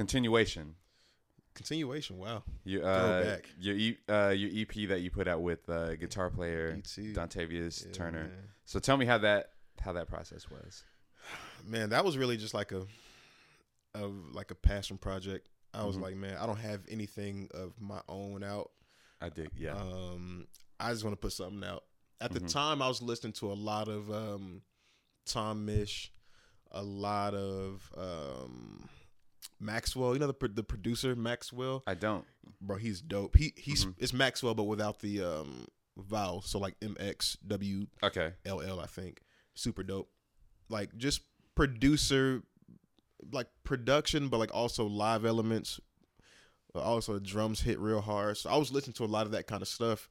continuation. Continuation. Wow. You uh, your E- uh, your EP that you put out with uh, guitar player. Dontavious Yeah, Turner. man. So tell me how that how that process was. man, that was really just like a, of like a passion project. I was Mhm. like, man, I don't have anything of my own out. I dig. Yeah. Um, I just want to put something out. At the Mhm. time, I was listening to a lot of um, Tom Misch, a lot of um, Maxwell. You know the the producer Maxwell, I don't. bro. He's dope. He he's Mhm. it's Maxwell, but without the um, vowel. So like M X W Okay. LL, I think. Super dope. Like just producer, like production, but like also live elements. Also, drums hit real hard. So I was listening to a lot of that kind of stuff,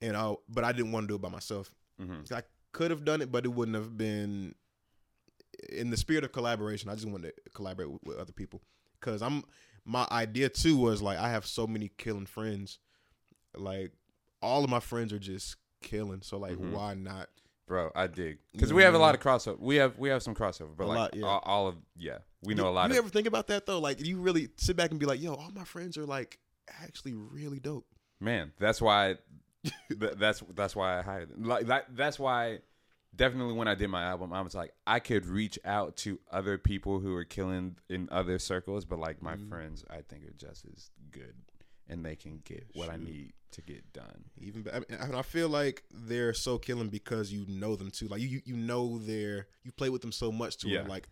and I but I didn't want to do it by myself. hmm I could have done it, but it wouldn't have been in the spirit of collaboration. I just wanted to collaborate with, with other people because I'm my idea too was like I have so many killing friends, like all of my friends are just killing. So like, Mhm. why not? Bro, I dig You because know we have a lot of crossover. We have we have some crossover, but A like lot, yeah. all, all of yeah, we know you, a lot of You of ever think about that though? Like, you really sit back and be like, "Yo, all my friends are like actually really dope." man. That's why th- that's that's why I hired them. Like that that's why definitely when I did my album, I was like I could reach out to other people who are killing in other circles, but like my Mhm. friends, I think are just as good, and they can get what I need to get done. Even I, mean, I feel like they're so killing because you know them too. Like you, you know their you play with them so much to Yeah. where like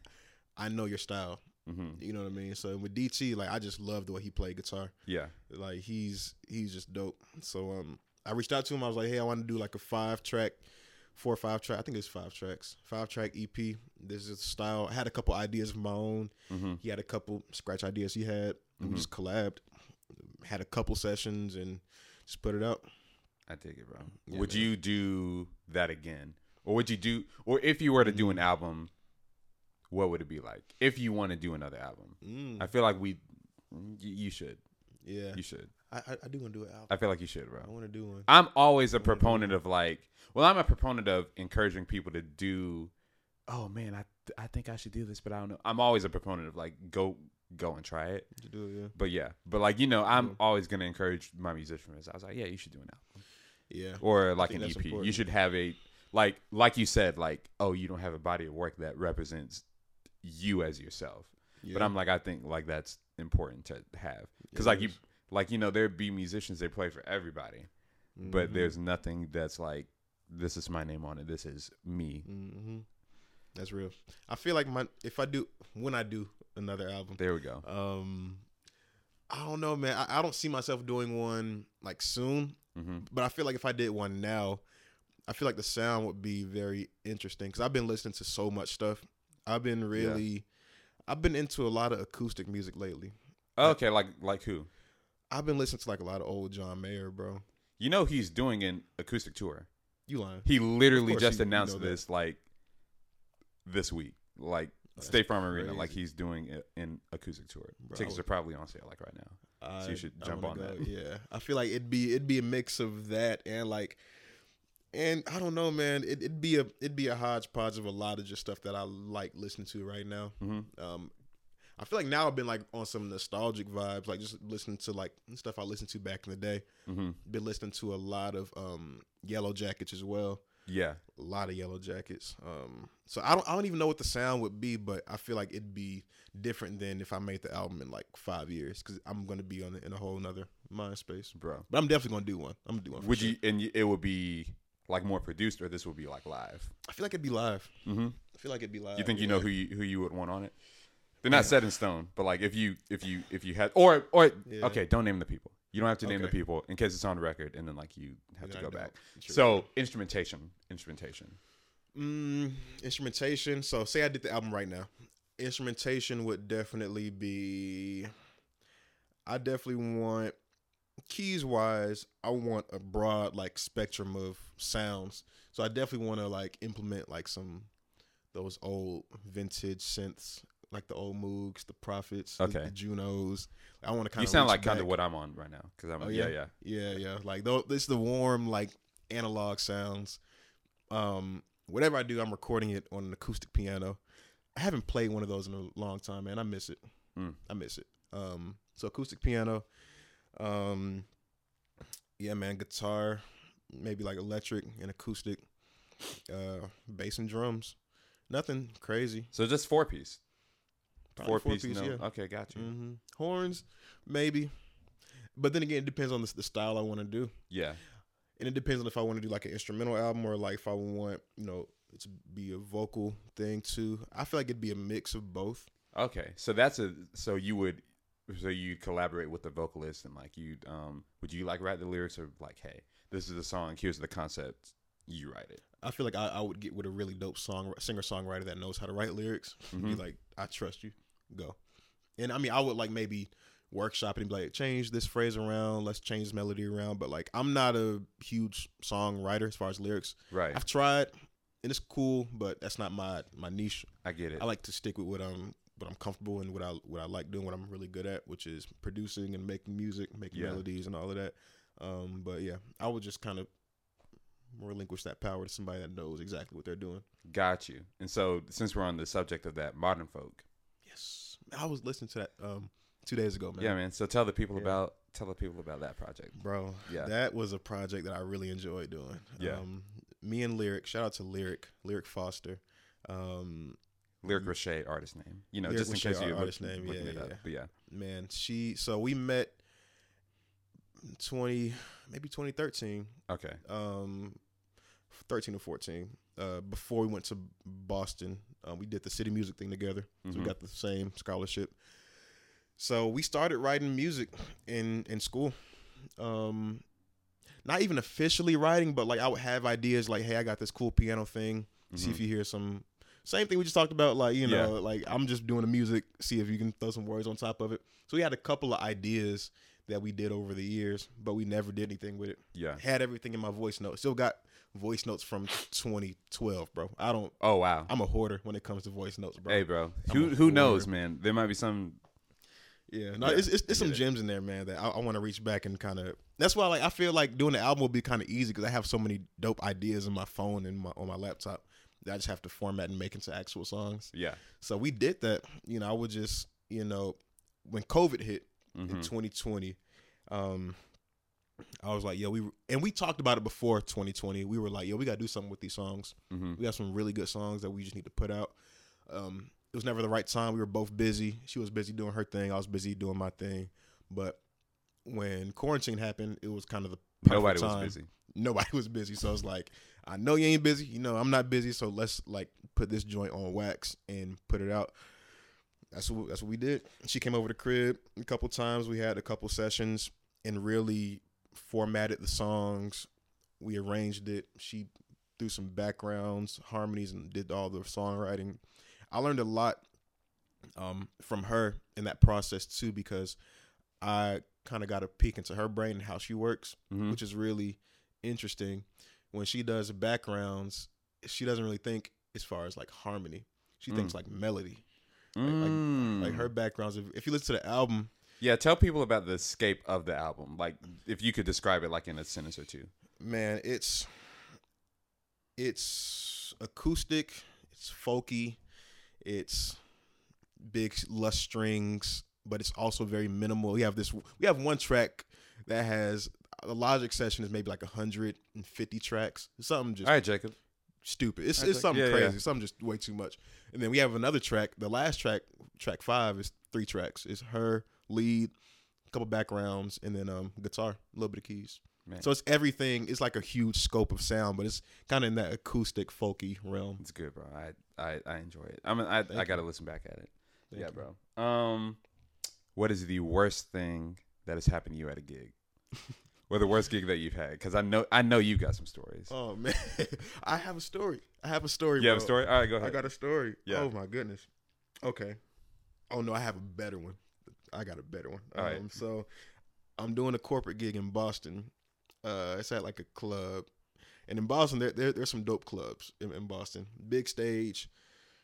I know your style. hmm You know what I mean? So with DT, like I just love the way he played guitar. Yeah. Like he's he's just dope. So um, I reached out to him. I was like, hey, I want to do like a five track, four or five track. I think it's five tracks, five track EP. This is style. I had a couple ideas of my own. hmm He had a couple scratch ideas he had. Mhm. We just collabed. Had a couple sessions and just put it out. I take it, bro. Yeah, would man. you do that again, or would you do, or if you were to do an Mm. album, what would it be like? If you want to do another album, Mm, I feel like we, you should, yeah, you should. I, I I do want to do an album. I feel like you should, bro. I want to do one. I'm always a proponent of like, well, I'm a proponent of encouraging people to do. Oh man, I I think I should do this, but I don't know. I'm always a proponent of like go go and try it. To do it, yeah. But yeah, but like you know, I'm Yeah. always gonna encourage my musician friends. I was like, yeah, you should do an album Yeah. or like an EP. You should have a like like you said, like oh, you don't have a body of work that represents you as yourself. yeah. But I'm like, I think like that's important to have because It like you. Like you know there be musicians they play for everybody, but Mhm. there's nothing that's like this is my name on it. This is me. Mhm. That's real. I feel like my if I do when I do another album, There we go. um, I don't know, man. I, I don't see myself doing one like soon, hmm but I feel like if I did one now, I feel like the sound would be very interesting because I've been listening to so much stuff. I've been really, I've been into a lot of acoustic music lately. Okay, like like who? I've been listening to like a lot of old John Mayer, bro. You know he's doing an acoustic tour. You lying? He literally just you announced know this like this week. Like That's State Farm Arena, like he's doing a- an acoustic tour. Bro, Tickets would- are probably on sale like right now. So you should jump on go, that. Yeah, I feel like it'd be it'd be a mix of that and like, and I don't know, man. It, it'd be a it'd be a hodgepodge of a lot of just stuff that I like listening to right now. hmm Um, I feel like now I've been like on some nostalgic vibes, like just listening to like stuff I listened to back in the day. hmm Been listening to a lot of um Yellowjackets as well. Yeah. A lot of Yellowjackets. Um, so I don't I don't even know what the sound would be, but I feel like it'd be different than if I made the album in like five years because I'm gonna be on it in a whole nother mind space. Bro. But I'm definitely gonna do one. I'm gonna do one. for Would sure. you and it would be like more produced or this would be like live? I feel like it'd be live. hmm I feel like it'd be live. You think you yeah. know who you who you would want on it? They're not set in stone, but like if you if you if you had or or Yeah. okay, don't name the people. You don't have to name the Okay. people in case it's on record, and then like you have to go back. Sure. So instrumentation, instrumentation. Mm, instrumentation. So say I did the album right now. Instrumentation would definitely be. I definitely want keys wise. I want a broad like spectrum of sounds. So I definitely want to like implement like some those old vintage synths, like the old Moogs, the Prophets, the- Okay. the, Junos. I want to kind of. You sound like kind of what I'm on right now because I'm Oh, yeah yeah? yeah Yeah, yeah. Like though this is the warm, like analog sounds. Um, whatever I do, I'm recording it on an acoustic piano. I haven't played one of those in a long time, man. I miss it. Mm. I miss it. Um, so acoustic piano. Um, yeah, man, guitar, maybe like electric and acoustic, uh, bass and drums. Nothing crazy. So just four piece. Four, four piece, piece, no. yeah. Okay, got you. hmm Horns, maybe. But then again, it depends on the, the style I want to do. Yeah. and it depends on if I want to do like an instrumental album or like if I want you know it to be a vocal thing too. I feel like it'd be a mix of both. Okay. So that's a so you would so you collaborate with the vocalist and like you um would you like write the lyrics or like hey this is the song here's the concept you write it. I feel like I, I would get with a really dope song singer songwriter that knows how to write lyrics. and Be like, I trust you, go. And I mean, I would like maybe workshop and be like, change this phrase around, let's change this melody around. But like, I'm not a huge songwriter as far as lyrics. Right. I've tried, and it's cool, but that's not my my niche. I get it. I like to stick with what I'm what I'm comfortable and what I what I like doing, what I'm really good at, which is producing and making music, making Yeah. melodies and all of that. Um, but yeah, I would just kind of relinquish that power to somebody that knows exactly what they're doing. Got you. And so since we're on the subject of that modern folk, I was listening to that um two days ago, man. yeah, man. So tell the people Yeah. about tell the people about that project. bro. Yeah. that was a project that I really enjoyed doing. Yeah. um, me and Lyric. Shout out to Lyric, Lyric Foster. Um, Lyric Roche artist name. You know, Lyric just in Roche, case you our look, name, looking yeah, it up. yeah. But yeah. man, she. So we met. 20 maybe 2013 Okay. um 13 or 14 uh before we went to boston uh, we did the city music thing together so we Mhm. got the same scholarship so we started writing music in in school um not even officially writing but like i would have ideas like hey i got this cool piano thing see if Mhm. you hear some same thing we just talked about like you know Yeah. like i'm just doing the music see if you can throw some words on top of it so we had a couple of ideas that we did over the years but we never did anything with it Yeah. had everything in my voice note. Still got voice notes from 2012, bro. I don't. Oh wow. I'm a hoarder when it comes to voice notes, bro. Hey, bro. I'm Who who knows, man? There might be some. yeah, no, Yeah, it's it's, it's some gems in there, man. That I, I want to reach back and kind of. That's why, like, I feel like doing the album will be kind of easy because I have so many dope ideas in my phone and my on my laptop that I just have to format and make into actual songs. Yeah. So we did that. You know, I would just, you know, when COVID hit, in Mhm. 2020 um i was like yo we and we talked about it before 2020 we were like yo we gotta do something with these songs. Mhm. we got some really good songs that we just need to put out. Um it was never the right time. We were both busy. She was busy doing her thing. I was busy doing my thing. But when quarantine happened it was kind of the Nobody was busy. nobody was busy. So it's like i know you ain't busy. You know i'm not busy. So let's like put this joint on wax and put it out. That's what that's what we did. She came over the crib a couple times. We had a couple sessions and really formatted the songs. We arranged it. She threw some backgrounds, harmonies, and did all the songwriting. I learned a lot um, from her in that process too because I kind of got a peek into her brain and how she works, Mhm. which is really interesting. When she does backgrounds, she doesn't really think as far as like harmony. She thinks like melody like- Mm. like her backgrounds. If, if you listen to the album, Yeah, tell people about the scape of the album. Like, if you could describe it like in a sentence or two. man, it's it's acoustic, it's folky, it's big lush strings, but it's also very minimal. We have this. We have one track that has the Logic session is maybe like 150 tracks. Something just All right, Jacob. stupid. It's, it's something yeah, crazy. yeah. Something just way too much. And then we have another track. The last track, track five, is three tracks. It's her lead, a couple backgrounds, and then um guitar, a little bit of keys. Man. So it's everything. It's like a huge scope of sound, but it's kind of in that acoustic, folky realm. It's good, bro. I I, I enjoy it. I mean, I Thank I got to listen back at it. Thank yeah, you. bro. Um, what is the worst thing that has happened to you at a gig, or the worst gig that you've had? Because I know I know you got some stories. Oh man, I have a story. I have a story. you have a story? All right, go ahead. I got a story. Yeah. Oh my goodness. Okay. Oh no, I have a better one. I got a better one. All right. Um, so I'm doing a corporate gig in Boston. Uh, it's at like a club, and in Boston there, there there's some dope clubs in, in Boston. Big stage,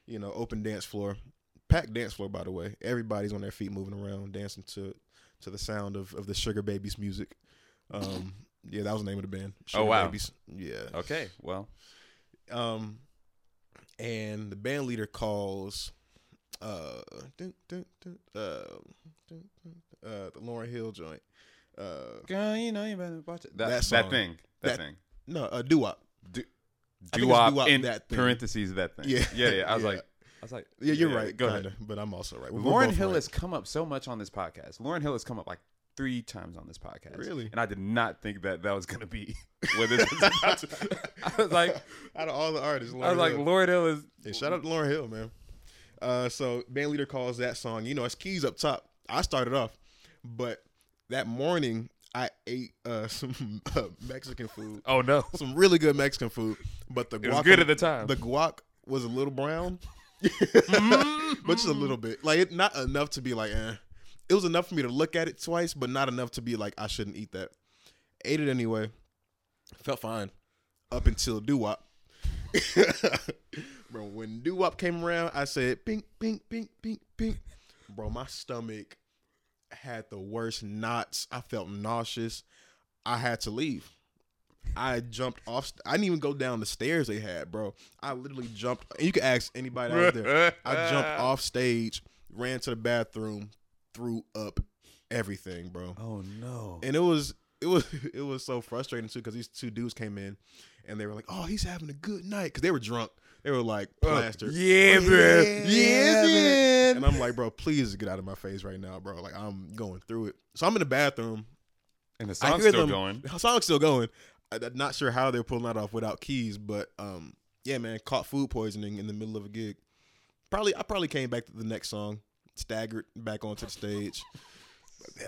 you know, open dance floor, packed dance floor. By the way, everybody's on their feet, moving around, dancing to to the sound of of the Sugar Babies music. Um, yeah, that was the name of the band. Sugar Oh, wow. Babies. Yeah. okay, well, Um, and the band leader calls uh, dun, dun, dun, uh, dun, dun, uh, the Lauryn Hill joint. Uh, Girl, you know you better watch it. That That that, thing. That, That- thing. no, uh, doo wop. Do, I think it's doo-wop doo-wop, in that thing. parentheses that thing. Yeah. yeah, yeah. I was Yeah. like, I was like, Yeah, you're right. Go kinda, ahead. but I'm also right. We're Lauryn Hill right. has come up so much on this podcast. Lauryn Hill has come up like three times on this podcast. Really? And I did not think that that was gonna be where this was about to. I was like, out of all the artists, I Lauryn was like, Hill. Lauryn Hill is. Yeah, shout out to Lauryn Hill, man. Uh, so band leader calls that song. You know, it's keys up top. I started off, but that morning I ate uh, some uh, Mexican food, Oh no, some really good Mexican food. But the it was good at the time. the guac was a little brown, but just a little bit. Like it, not enough to be like, eh. It was enough for me to look at it twice, but not enough to be like, I shouldn't eat that. Ate it anyway. Felt fine up until doo wop. Bro, when doo wop came around, I said, pink, pink, pink, pink, pink. Bro, my stomach had the worst knots. I felt nauseous. I had to leave. I jumped off. I didn't even go down the stairs they had, bro. I literally jumped. You can ask anybody out there. I jumped off stage, ran to the bathroom, threw up everything, bro. Oh no. And it was it was it was so frustrating too because these two dudes came in and they were like, "Oh, he's having a good night," because they were drunk. They were like plastered. yeah, bro. yeah, Yeah, man. man. And I'm like, bro, please get out of my face right now, bro. Like I'm going through it. So I'm in the bathroom. And the I song's still them. going. The song's still going. I- I'm not sure how they're pulling that off without keys, but um, yeah, man, caught food poisoning in the middle of a gig. Probably, I probably came back to the next song, staggered back onto the stage.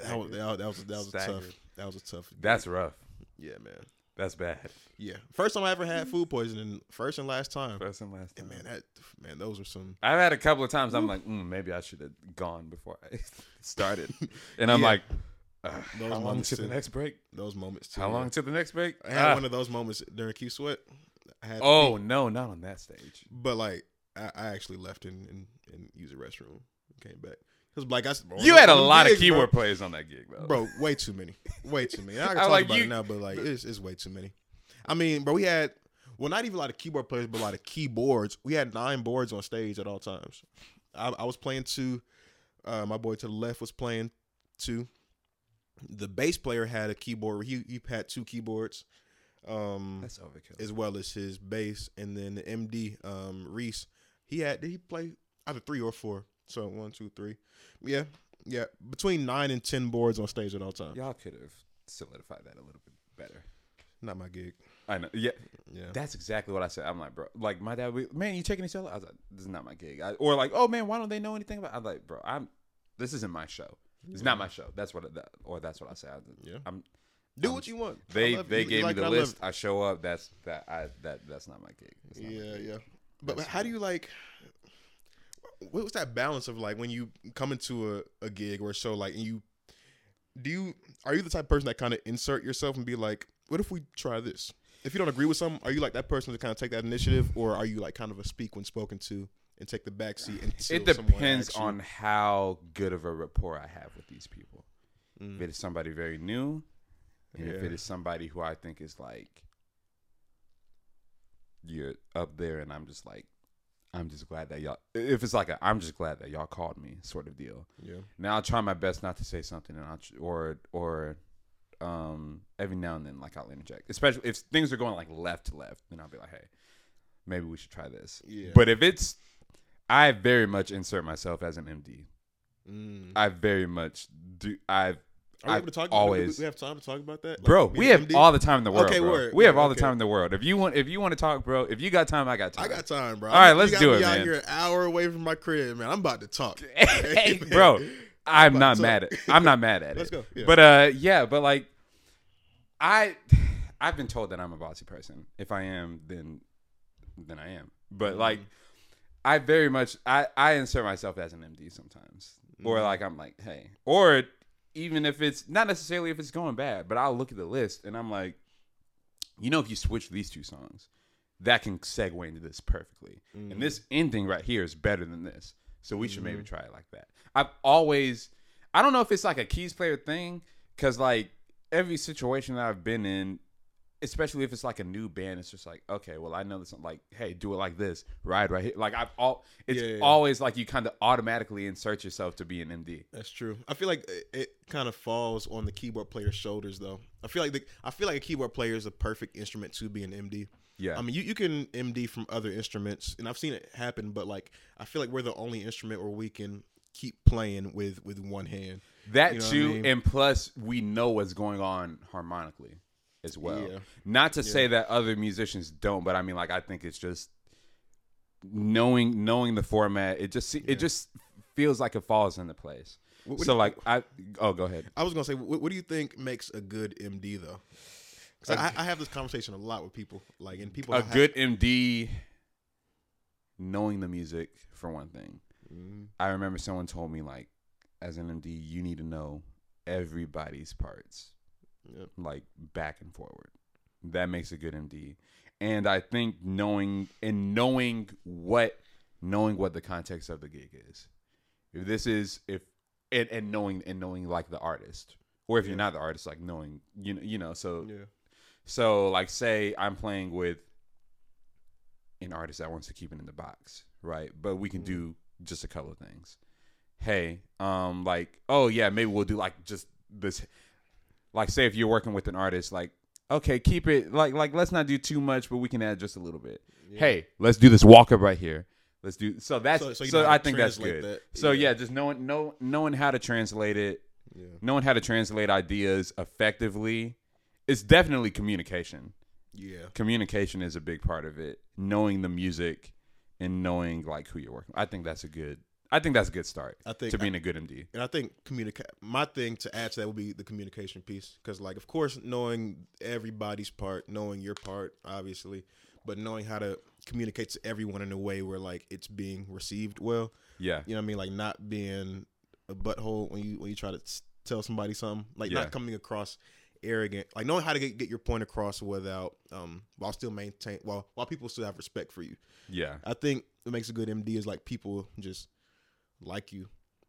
That was that was that was, that was a tough. That was a tough. That's rough. yeah, man. That's bad. Yeah, first time I ever had food poisoning. First and last time. First and last time. And man, that man, those are some. I've had a couple of times. I'm like, mm, maybe I should have gone before I started. And I'm Yeah. like, uh, Those how long to the next break? Those moments. Too, How long to the next break? I had Ah. one of those moments during Q Sweat. I had oh no, not on that stage. but like I, I actually left and, and and used the restroom. and Came back because like I s- You had a on them lot of gigs, bro. keyboard players on that gig, though. bro. Way too many. Way too many. I can talk like about you- it now, but like it's it's way too many. I mean, bro, we had well, not even a lot of keyboard players, but a lot of keyboards. We had nine boards on stage at all times. I, I was playing two. Uh, my boy to the left was playing two. The bass player had a keyboard. He he had two keyboards, um, That's overkill. as well as his bass, and then the MD um, Reese. He had did he play either three or four? So one, two, three. Yeah, yeah. Between nine and ten boards on stage at all times. Y'all could have solidified that a little bit better. Not my gig. I know. Yeah, Yeah. that's exactly what I said. I'm like, bro, like my dad, would be, man, you taking these solo? I was like, this is not my gig. I, or like, oh man, why don't they know anything about? I'm like, bro, I'm. This isn't my show. It's not my show. That's what. That, or that's what I say. I, Yeah. I'm. Do I'm- what you want. They they gave like me the I list. I show up. That's that. I that that's not my gig. Not my Yeah, gig. yeah. But That's how do you like? What was that balance of like when you come into a, a gig or a show like and you do you are you the type of person that kind of insert yourself and be like, what if we try this? If you don't agree with something, are you like that person to kind of take that initiative, or are you like kind of a speak when spoken to and take the back seat until It depends on how good of a rapport I have with these people. Mm. If it is somebody very new, and if it is somebody who I think is like you're up there, and I'm just like, I'm just glad that y'all. If it's like a, I'm just glad that y'all called me sort of deal. Yeah. Now I'll try my best not to say something, and I'll tr- or or um every now and then like I'll interject, especially if things are going like left to left, then I'll be like, hey, maybe we should try this. Yeah. But if it's, I very much insert myself as an MD. Mm. I very much do. I've Are we I've able to talk? always- we, we have time to talk about that, Like, bro. We have MD? all the time in the world. Okay, bro. word, we have word, all the time in the world. If you want, if you want to talk, bro. If you got time, I got time. I got time, bro. All right, let's do it, man. Here an hour away from my crib, man. I'm about to talk. hey, bro. I'm about not mad at. I'm not mad at it. Let's go, yeah. But uh, yeah, but like, I, I've been told that I'm a bossy person. If I am, then, then I am. But like, Mm-hmm. I very much I I insert myself as an MD sometimes, or Mm-hmm. like I'm like, hey, or even if it's not necessarily if it's going bad, but I'll look at the list and I'm like, you know, if you switch these two songs, that can segue into this perfectly, Mm-hmm. and this ending right here is better than this, so we should maybe Mm-hmm. try it like that. I've always, I don't know if it's like a keys player thing, because like every situation that I've been in, especially if it's like a new band, it's just like, okay, well, I know this. Like, hey, do it like this, ride right here. Like, I've all. It's Yeah, yeah, yeah. always like you kind of automatically insert yourself to be an MD. That's true. I feel like it, it kind of falls on the keyboard player's shoulders, though. I feel like the, I feel like a keyboard player is a perfect instrument to be an MD. Yeah, I mean, you, you can MD from other instruments, and I've seen it happen. But like, I feel like we're the only instrument where we can keep playing with with one hand. that you know what I too, mean? and plus we know what's going on harmonically as well. Yeah. Not to say that other musicians don't, but I mean, like, I think it's just knowing knowing the format. It just it just feels like it falls into place. What- what so you- like I oh go ahead. I was gonna say, what, what do you think makes a good MD though? 'Cause I, I have this conversation a lot with people, like, and people a have- good MD knowing the music for one thing. Mhm. I remember someone told me like as an MD you need to know everybody's parts Yep. like back and forward. That makes a good MD. And I think knowing and knowing what knowing what the context of the gig is. If this is if and, and knowing and knowing like the artist. Or if you're not the artist, like knowing you know you know, so Yeah. so like say I'm playing with an artist that wants to keep it in the box, right? But we can do just a couple of things. Hey, um like oh yeah, maybe we'll do like just this like say if you're working with an artist like okay, keep it like like let's not do too much, but we can add just a little bit. Hey, let's do this walk up right here. Let's do so that's So- so, so you know how I think that's good. that. So Yeah. yeah, just knowing know, knowing how to translate it Yeah. knowing how to translate ideas effectively it's definitely communication Yeah. communication is a big part of it knowing the music and knowing like who you're working with. i think that's a good i think that's a good start I think to being a good md and I think communicate. My thing to add to that would be the communication piece, because like, of course, knowing everybody's part, knowing your part, obviously, but knowing how to communicate to everyone in a way where like it's being received well. yeah You know what I mean? Like not being a butthole when you when you try to tell somebody something. Like Yeah. not coming across arrogant. Like knowing how to get, get your point across without um while still maintain while while people still have respect for you. yeah I think what makes a good MD is like people just like you.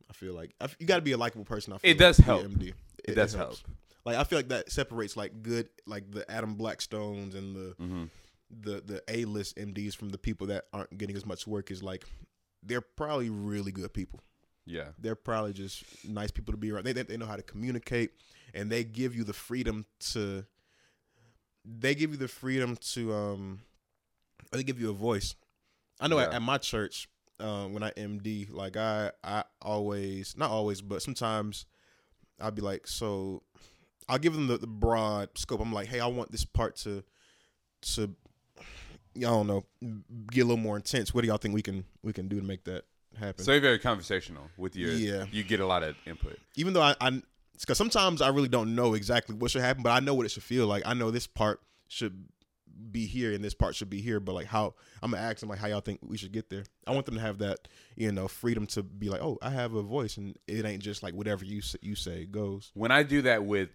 I feel like I you got to be a likable person. I feel It does to help. MD. It does help. Like I feel like that separates like good like the Adam Blackstones and the hmm the the A list MDs from the people that aren't getting as much work. Is like they're probably really good people. yeah They're probably just nice people to be around. They, they they know how to communicate and they give you the freedom to. They give you the freedom to um, they give you a voice. I know at, at my church, um, when I MD, like I I always not always, but sometimes I'll be like, so I'll give them the, the broad scope. I'm like, hey, I want this part to to I don't know get a little more intense. What do y'all think we can we can do to make that happen? so you're very conversational with your Yeah. you get a lot of input even though I, I because sometimes I really don't know exactly what should happen, but I know what it should feel like. I know this part should be here and this part should be here, but like how I'm gonna ask them like how y'all think we should get there. I want them to have that you know freedom to be like, oh, I have a voice, and it ain't just like whatever you say, you say goes. when I do that with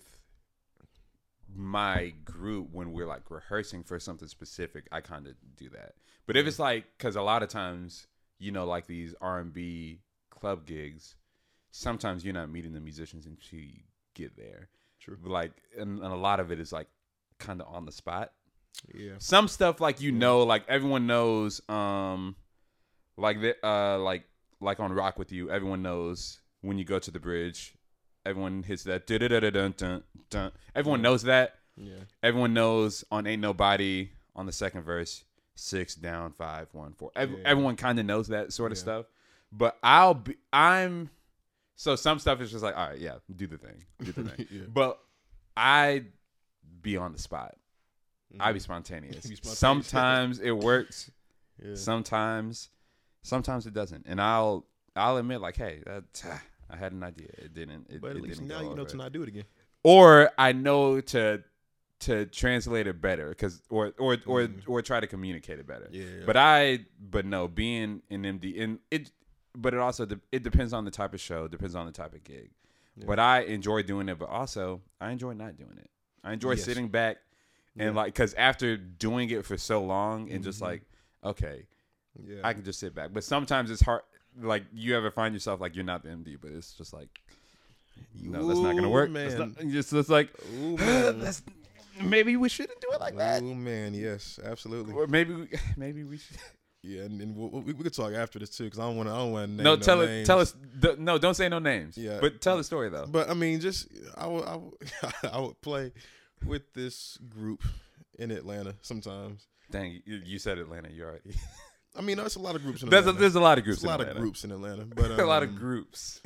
my group when we're like rehearsing for something specific, I kind of do that. But if it's like because a lot of times, you know, like these R and B club gigs, sometimes you're not meeting the musicians until you get there. True. But like, and, and a lot of it is like kind of on the spot. Yeah, Some stuff like you know, like everyone knows, um, like the uh, like like on Rock with You, everyone knows when you go to the bridge, everyone hits that dun dun dun dun. Everyone knows that. yeah, Everyone knows on Ain't Nobody on the second verse, six down, five, one, four. Ev- Yeah. Everyone kind of knows that sort of Yeah. stuff. But I'll be, I'm, so some stuff is just like, all right, yeah, do the thing, do the thing. Yeah. But I be on the spot. I be spontaneous. Be spontaneous. Sometimes it works. yeah. Sometimes, sometimes it doesn't. And I'll, I'll admit like, hey, that I had an idea. It didn't. It, but it at least didn't now you know to not do it again. Or I know to to translate it better because or or or Mhm. or try to communicate it better. Yeah, But I but no being an MD and it but it also de- it depends on the type of show, depends on the type of gig. Yeah. But I enjoy doing it, but also I enjoy not doing it. I enjoy Yes. sitting back and Yeah. like because after doing it for so long and just Mhm. like okay, yeah, I can just sit back. But sometimes it's hard. Like you ever find yourself like you're not the MD, but it's just like no, that's not gonna work. Man. not, just it's like Ooh, man. that's maybe we shouldn't do it like that. Oh man, yes, absolutely. Or maybe we, maybe we should. Yeah, and, and we'll, we, we could talk after this too, because I don't want to. I don't want to No, tell it. names. Tell us. No, don't say no names. Yeah. but tell the story though. But I mean, just I would, I would, I would play with this group in Atlanta sometimes. Dang, you, you said Atlanta. You already. I mean, there's a lot of groups in There's a, Atlanta. there's a lot of groups. There's a lot in of Atlanta. groups in Atlanta, but a lot of um, groups.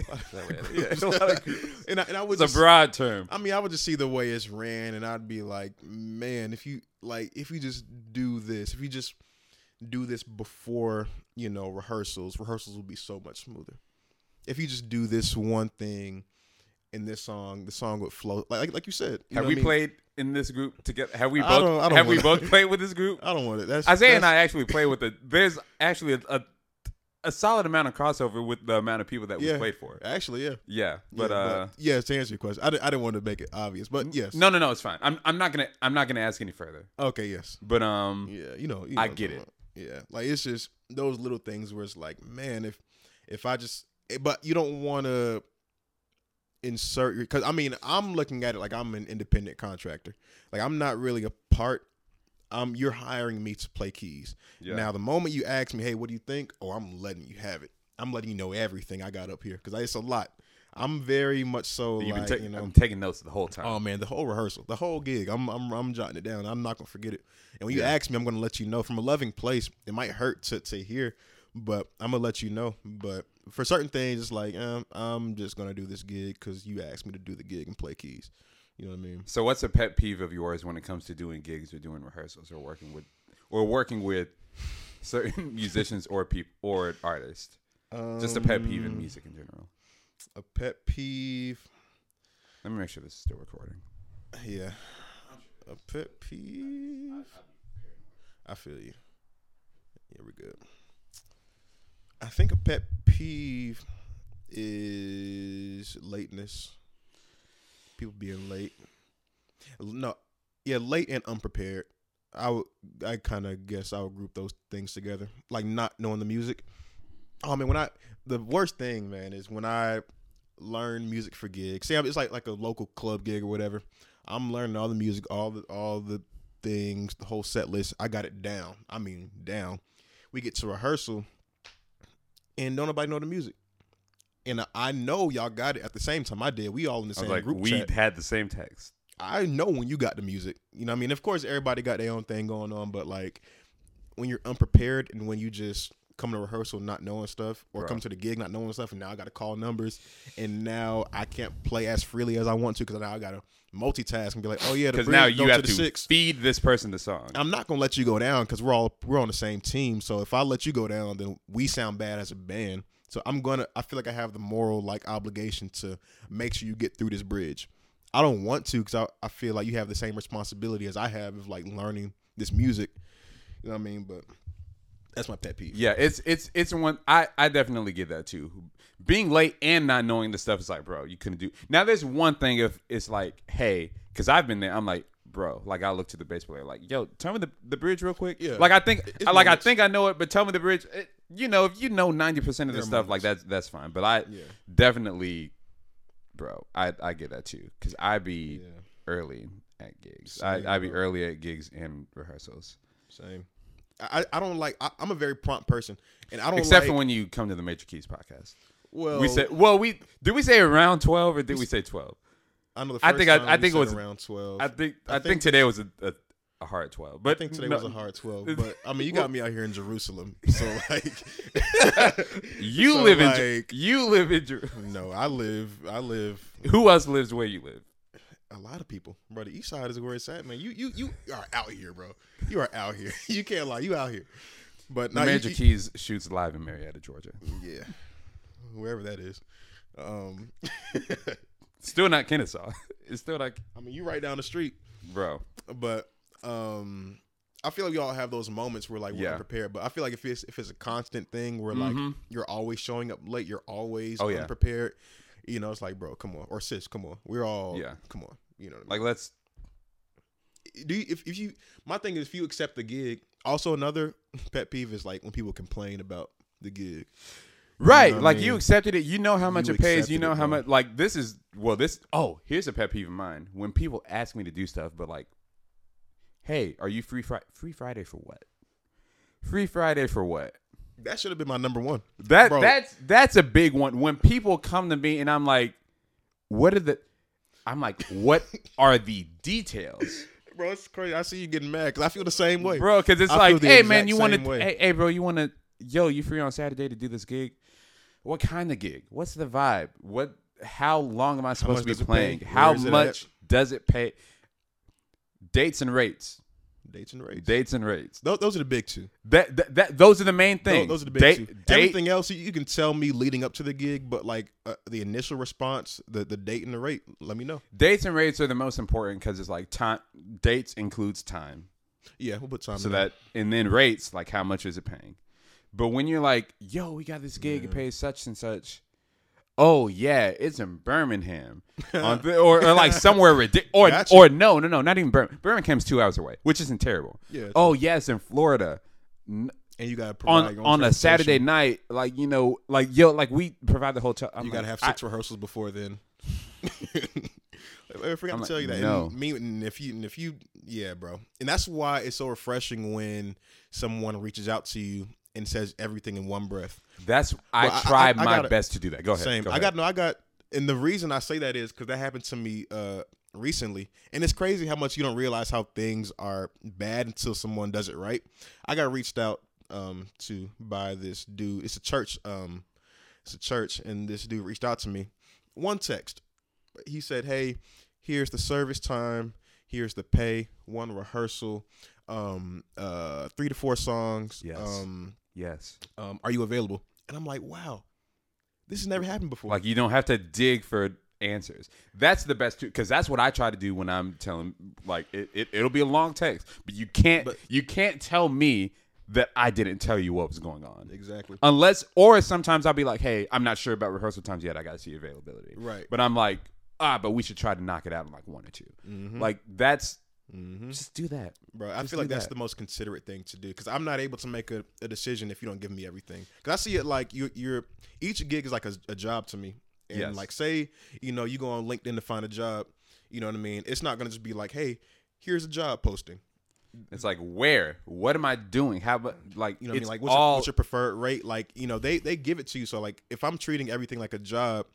yeah, a lot of groups. and I, and I would It's a broad term. I mean, I would just see the way it's ran, and I'd be like, man, if you like, if you just do this, if you just do this before you know rehearsals, rehearsals will be so much smoother. If you just do this one thing in this song, the song would flow. Like like, like you said, you Have we I mean? played in this group together? Have we I don't- both? I don't have we both played with this group? I don't want it. That's Isaiah and I actually play with it. There's actually a, a a solid amount of crossover with the amount of people that we Yeah. played for. Actually, yeah. Yeah, but yeah, uh, yeah, to answer your question, I, di- I didn't want to make it obvious, but yes. no, no, no, it's fine. I'm I'm not gonna I'm not gonna ask any further. Okay, yes. But um, Yeah, you know, you I know what get it. Yeah, like it's just those little things where it's like, man, if if I just, eh, but you don't want to insert your because I mean I'm looking at it like I'm an independent contractor. Like I'm not really a part. Um, you're hiring me to play keys. Yeah. Now the moment you ask me, hey, what do you think? Oh, I'm letting you have it. I'm letting you know everything I got up here because it's a lot. I'm very much so you've like been ta- you know. I'm taking notes the whole time. Oh man, the whole rehearsal, the whole gig. I'm I'm I'm jotting it down. I'm not gonna forget it. And when you Yeah. ask me, I'm gonna let you know from a loving place. It might hurt to to hear, but I'm gonna let you know. But for certain things, it's like um, I'm just gonna do this gig because you asked me to do the gig and play keys. You know what I mean? So what's a pet peeve of yours when it comes to doing gigs or doing rehearsals or working with or working with certain musicians or people or artists? Just a pet peeve in Um, music in general. A pet peeve. Let me make sure this is still recording. Yeah. A pet peeve. I feel you. Yeah, we're good. I think a pet peeve is lateness. People being late. No, yeah, late and unprepared. I would, I kind of guess I would group those things together. Like not knowing the music. Oh man, when I the worst thing, man, is when I learn music for gigs. See, it's like like a local club gig or whatever. I'm learning all the music, all the all the things, the whole set list. I got it down. I mean, down. We get to rehearsal, and don't nobody know the music. And I- know y'all got it at the same time I did. We all in the I same was like, group we chat. had the same text. I know when you got the music. You know what I mean? Of course everybody got their own thing going on, but like when you're unprepared and when you just come to rehearsal not knowing stuff or Right. come to the gig not knowing stuff and now I got to call numbers and now I can't play as freely as I want to cuz now I got to multitask and be like, "Oh yeah, the Because now you have the to six. feed this person the song. I'm not going to let you go down cuz we're all we're on the same team. So if I let you go down, then we sound bad as a band. So I'm to I feel like I have the moral like obligation to make sure you get through this bridge. I don't want to because I, I feel like you have the same responsibility as I have of like learning this music. You know what I mean? But that's my pet peeve. Yeah, it's it's it's one I I definitely get that too. Being late and not knowing the stuff is like, bro, you couldn't do. Now there's one thing if it's like, hey, because I've been there. I'm like, bro, like I look to the bass player, like, yo, tell me the, the bridge real quick. Yeah. Like I think, It's I, like I think I know it, but tell me the bridge. It- you know, if you know ninety percent of the stuff, like that's that's fine. But I Yeah. definitely, bro, I I get that too because I be Yeah. early at gigs. Same, I I be bro. early at gigs and rehearsals. Same. I, I don't like I, I'm a very prompt person and I don't Except like, for when you come to the Major Keys podcast. well we said well we did we say around 12 or did we say 12 I know the I think I- I we think it was- around 12. i think i, I think, think today was a, a, a hard 12 but I think today no, was a hard 12, but I mean you got me out here in Jerusalem. So like you So, live in Jer- you live in Jerusalem. no, I live I live who else lives where you live a lot of people, bro. The East Side is where it's at, man. You you you are out here, bro. You are out here. You can't lie. You out here. But the now you- Major you- Keys shoots live in Marietta Georgia yeah, wherever that is. Um, still not Kennesaw it's still like I mean, you right down the street, bro but um, I feel like we all have those moments where like we're Yeah. unprepared. But I feel like if it's if it's a constant thing where like Mhm. you're always showing up late, you're always Oh, yeah. You know, it's like, bro, come on, or sis, come on. We're all, Yeah. come on. You know, I mean? like let's do you, if if you my thing is if you accept the gig. Also, another pet peeve is like when people complain about the gig. Right, know what I like mean? you accepted it. You know how much You it pays. You know it, how much. Like this is well, this. Oh, here's a pet peeve of mine. When people ask me to do stuff, but like Hey, are you free Friday? Free Friday for what? Free Friday for what? That should have been my number one. That Bro. that's that's a big one. When people come to me and I'm like, what are the I'm like, what are the details? Bro, it's crazy. I see you getting mad because I feel the same way. Bro, because it's I like, hey man, you want to hey, hey bro, you want to yo, you free on Saturday to do this gig? What kind of gig? What's the vibe? What how long am I supposed to be does it playing? How Where is it much does it pay? Dates and rates. Dates and rates. Dates and rates. Those, those are the big two. That, that, that those are the main things. Those are the big date, two. Date, Everything else you, can tell me leading up to the gig, but like uh, the initial response, the the date and the rate, let me know. dates and rates are the most important because it's like time. Dates includes time. Yeah, we'll put time. So in there. that and then rates like how much is it paying? But when you're like, yo, we got this gig, it pays such and such. Oh yeah, it's in Birmingham, on th- or, or like somewhere ridiculous, or Gotcha. or no, no, no, not even Birmingham. Birmingham's two hours away, which isn't terrible. Yeah, Oh yes, in Florida, N- and you gotta provide on on a Saturday night, like you know, like yo, like we provide the hotel. I'm You gotta like, have I- six rehearsals before then. I forgot I'm to like, tell you that. no. And me, and if you, and if you, yeah, bro, and that's why it's so refreshing when someone reaches out to you and says everything in one breath. That's I Well, I- try I- I my gotta- best to do that. Go ahead. Same. go I got no. I got, and the reason I say that is because that happened to me uh recently, and it's crazy how much you don't realize how things are bad until someone does it right. I got reached out um to by this dude. It's a church. Um, it's a church, and this dude reached out to me. One text. He said, "Hey, here's the service time. Here's the pay. One rehearsal. Um, uh, three to four songs. Yes. Um, yes. um, are you available?" And I'm like, "Wow, this has never happened before." Like you don't have to dig for answers. That's the best too, because that's what I try to do when I'm telling. Like it, it, it'll be a long text, but you can't, But- you can't tell me that I didn't tell you what was going on. exactly. Unless, or sometimes I'll be like, "Hey, I'm not sure about rehearsal times yet. I got to see availability." Right. But I'm like, ah, but we should try to knock it out in like one or 2 Like that's Mm-hmm. just do that. Bro, I Just feel like that's that. the most considerate thing to do because I'm not able to make a, a decision if you don't give me everything. Because I see it like you, you're each gig is like a, a job to me. And Yes. like, say you know you go on LinkedIn to find a job, you know what I mean. It's not gonna just be like, hey, here's a job posting. It's like where? What am I doing? How about like You know what I mean? Like, what's, all your, what's your preferred rate? Like, you know, they they give it to you. So like, if I'm treating everything like a job,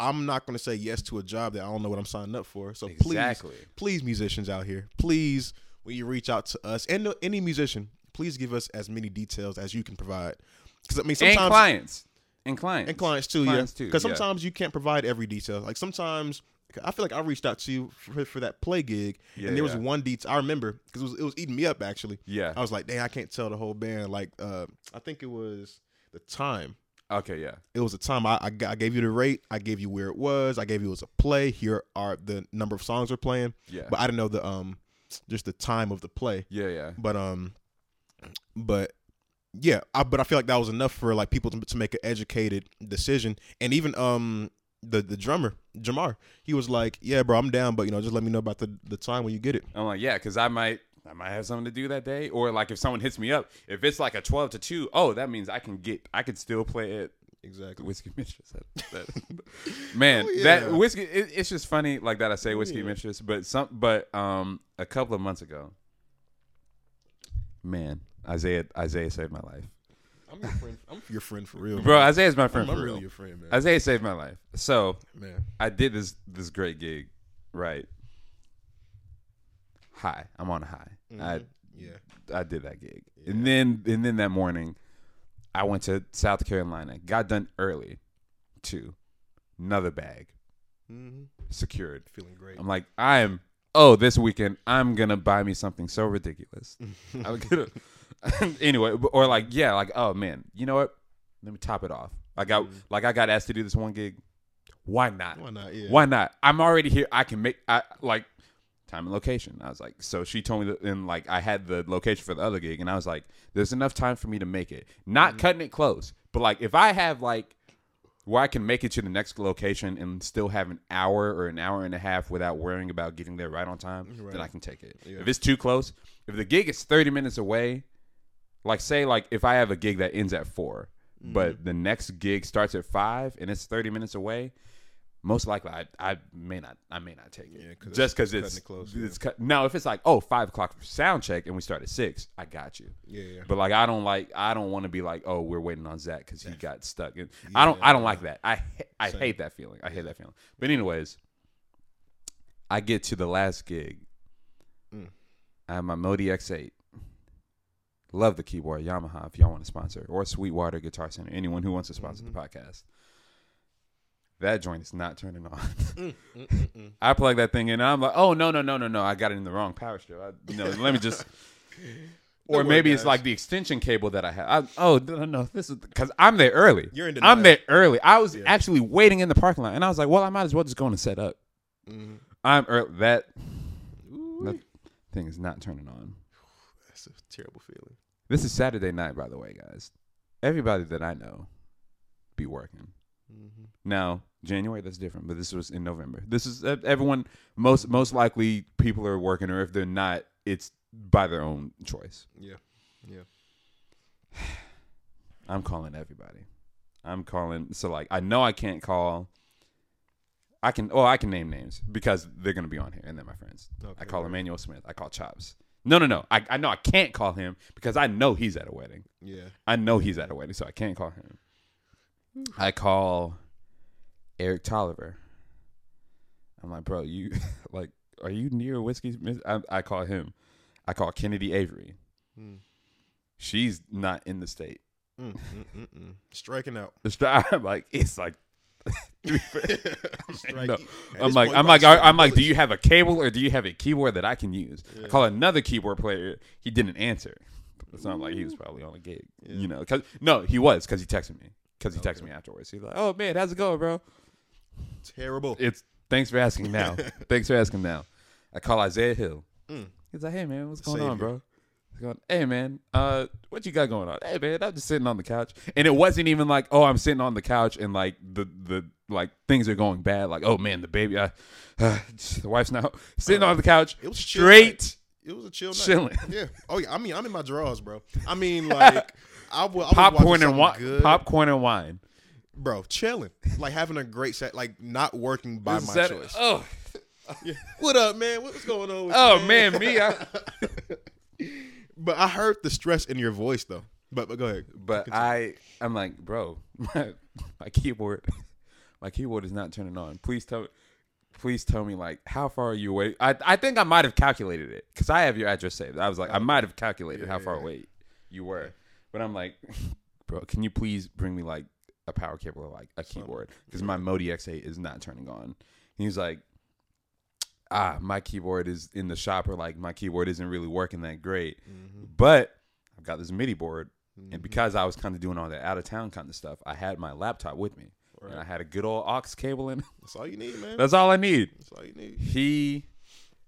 I'm not gonna say yes to a job that I don't know what I'm signing up for. So Exactly. please, please, musicians out here, please, when you reach out to us and any musician, please give us as many details as you can provide. Because I mean, sometimes and clients and clients and clients too, Clients yeah. Because yeah. sometimes you can't provide every detail. Like sometimes I feel like I reached out to you for, for that play gig, Yeah, and there was one detail I remember because it was it was eating me up actually. Yeah. I was like, dang, I can't tell the whole band. Like, uh, I think it was the time. Okay, yeah. It was a time I I gave you the rate. I gave you where it was. I gave you it was a play. Here are the number of songs we're playing. Yeah. But I didn't know the um just the time of the play. Yeah, yeah. But um, but yeah, I, but I feel like that was enough for like people to, to make an educated decision. And even um the the drummer Jamar, he was like, yeah, bro, I'm down, but you know, just let me know about the the time when you get it. I'm like, yeah, because I might I might have something to do that day. Or like if someone hits me up, if it's like a twelve to two, oh, that means I can get I could still play it. Exactly. Whiskey Mistress. That, that- man, Oh, that whiskey. It, it's just funny like that. I say whiskey yeah. mistress, but some, but um, a couple of months ago, man, Isaiah Isaiah saved my life, I'm your friend. I'm your friend for real, bro. man. Isaiah's my friend I'm, for I'm real. really your friend, man. Isaiah saved my life. So man. I did this this great gig, right? High. I'm on a high. I Mhm. yeah. I did that gig. And then and then that morning I went to South Carolina. Got done early too. Another bag Mm-hmm. secured. Feeling great. I'm like, I'm oh, this weekend I'm gonna buy me something so ridiculous. I'm gonna anyway, or like, yeah, like, oh man, you know what? Let me top it off. I got like I got asked to do this one gig. Why not? Why not? Yeah. Why not? I'm already here. I can make I like time and location. I was like, so she told me that, and like I had the location for the other gig, and I was like, there's enough time for me to make it. Not cutting it close, but like if I have like where I can make it to the next location and still have an hour or an hour and a half without worrying about getting there right on time, then I can take it. Yeah. If it's too close, if the gig is 30 minutes away, like say like if I have a gig that ends at 4, Mm-hmm. but the next gig starts at 5 and it's 30 minutes away, most likely I, I may not I may not take it Yeah, 'cause just because it's close, it's cut. Now if it's like oh five o'clock for sound check and we start at six, I got you. Yeah, yeah. But like I don't like I don't want to be like oh we're waiting on Zach because he got stuck. And I don't I don't like that. I I Same. hate that feeling. I hate that feeling. But anyways, I get to the last gig. Mm. I have my MODX8. Love the keyboard Yamaha if y'all want to sponsor or Sweetwater Guitar Center. Anyone who wants to sponsor Mm-hmm. the podcast. That joint is not turning on. Mm, mm, mm, mm. I plug that thing in, and I'm like, oh no no no no no, I got it in the wrong power strip. I, no, let me just. Or maybe it's guys. like the extension cable that I have. I, oh no, no, this is because I'm there early. You're in I'm there early. I was Yeah. actually waiting in the parking lot, and I was like, well, I might as well just go and set up. Mhm. I'm early. That that thing is not turning on. That's a terrible feeling. This is Saturday night, by the way, guys. Everybody that I know be working. Hmm Now, January that's different, but this was in November. This is uh, everyone most most likely people are working or if they're not, it's by their own choice. Yeah, yeah. I'm calling everybody. I'm calling so like I know I can't call I can oh I can name names because they're gonna be on here and they're my friends. I call word. Emmanuel Smith. I call Chops. No no no. I, I know I can't call him because I know he's at a wedding. Yeah. I know he's at a wedding, so I can't call him. I call Eric Tolliver. I'm like, bro, you like, are you near whiskey? Smith?" I, I call him. I call Kennedy Avery. Mm. She's not in the state. Mm, mm, mm, mm. Striking out. I'm like, it's like. Strike- No. I'm like, I'm like, I'm like, do you have a cable or do you have a keyboard that I can use? I call another keyboard player. He didn't answer. It sounded like he was probably on a gig. Yeah. You know, cause no, he was because he texted me. Because he texted me afterwards. He's like, "Oh man, how's it going, bro?" Terrible. It's thanks for asking now. thanks for asking now. I call Isaiah Hill. Mm. He's like, "Hey man, what's going on, bro?" He's going, "Hey man, uh, what you got going on?" Hey man, I'm just sitting on the couch, and it wasn't even like, "Oh, I'm sitting on the couch," and like the the like things are going bad. Like, oh man, the baby, uh, uh, the wife's now sitting on the couch, It was straight. It was a chill night. Chilling. Yeah. Oh yeah. I mean, I'm in my drawers, bro. I mean, like, I was, I was Popcorn and wine. good. Popcorn and wine. bro. Chilling, like having a great set, like not working by This my Sat- choice. Oh, Yeah. What up, man? What's going on? With oh you, man, me. I, But I heard the stress in your voice, though. But but go ahead. But I, I'm like, bro, my, my keyboard, my keyboard is not turning on. Please tell, please tell me like how far are you away? I, I think I might have calculated it because I have your address saved. I was like, I oh. might have calculated Yeah, how far yeah. away you were, but I'm like, bro, can you please bring me like a power cable or like a keyboard because my MODX8 is not turning on. He's like, ah, my keyboard is in the shop or like my keyboard isn't really working that great, Mm-hmm. but I've got this MIDI board. And because I was kind of doing all that out of town kind of stuff, I had my laptop with me. And I had a good old aux cable in. That's all you need, man. That's all I need. That's all you need. He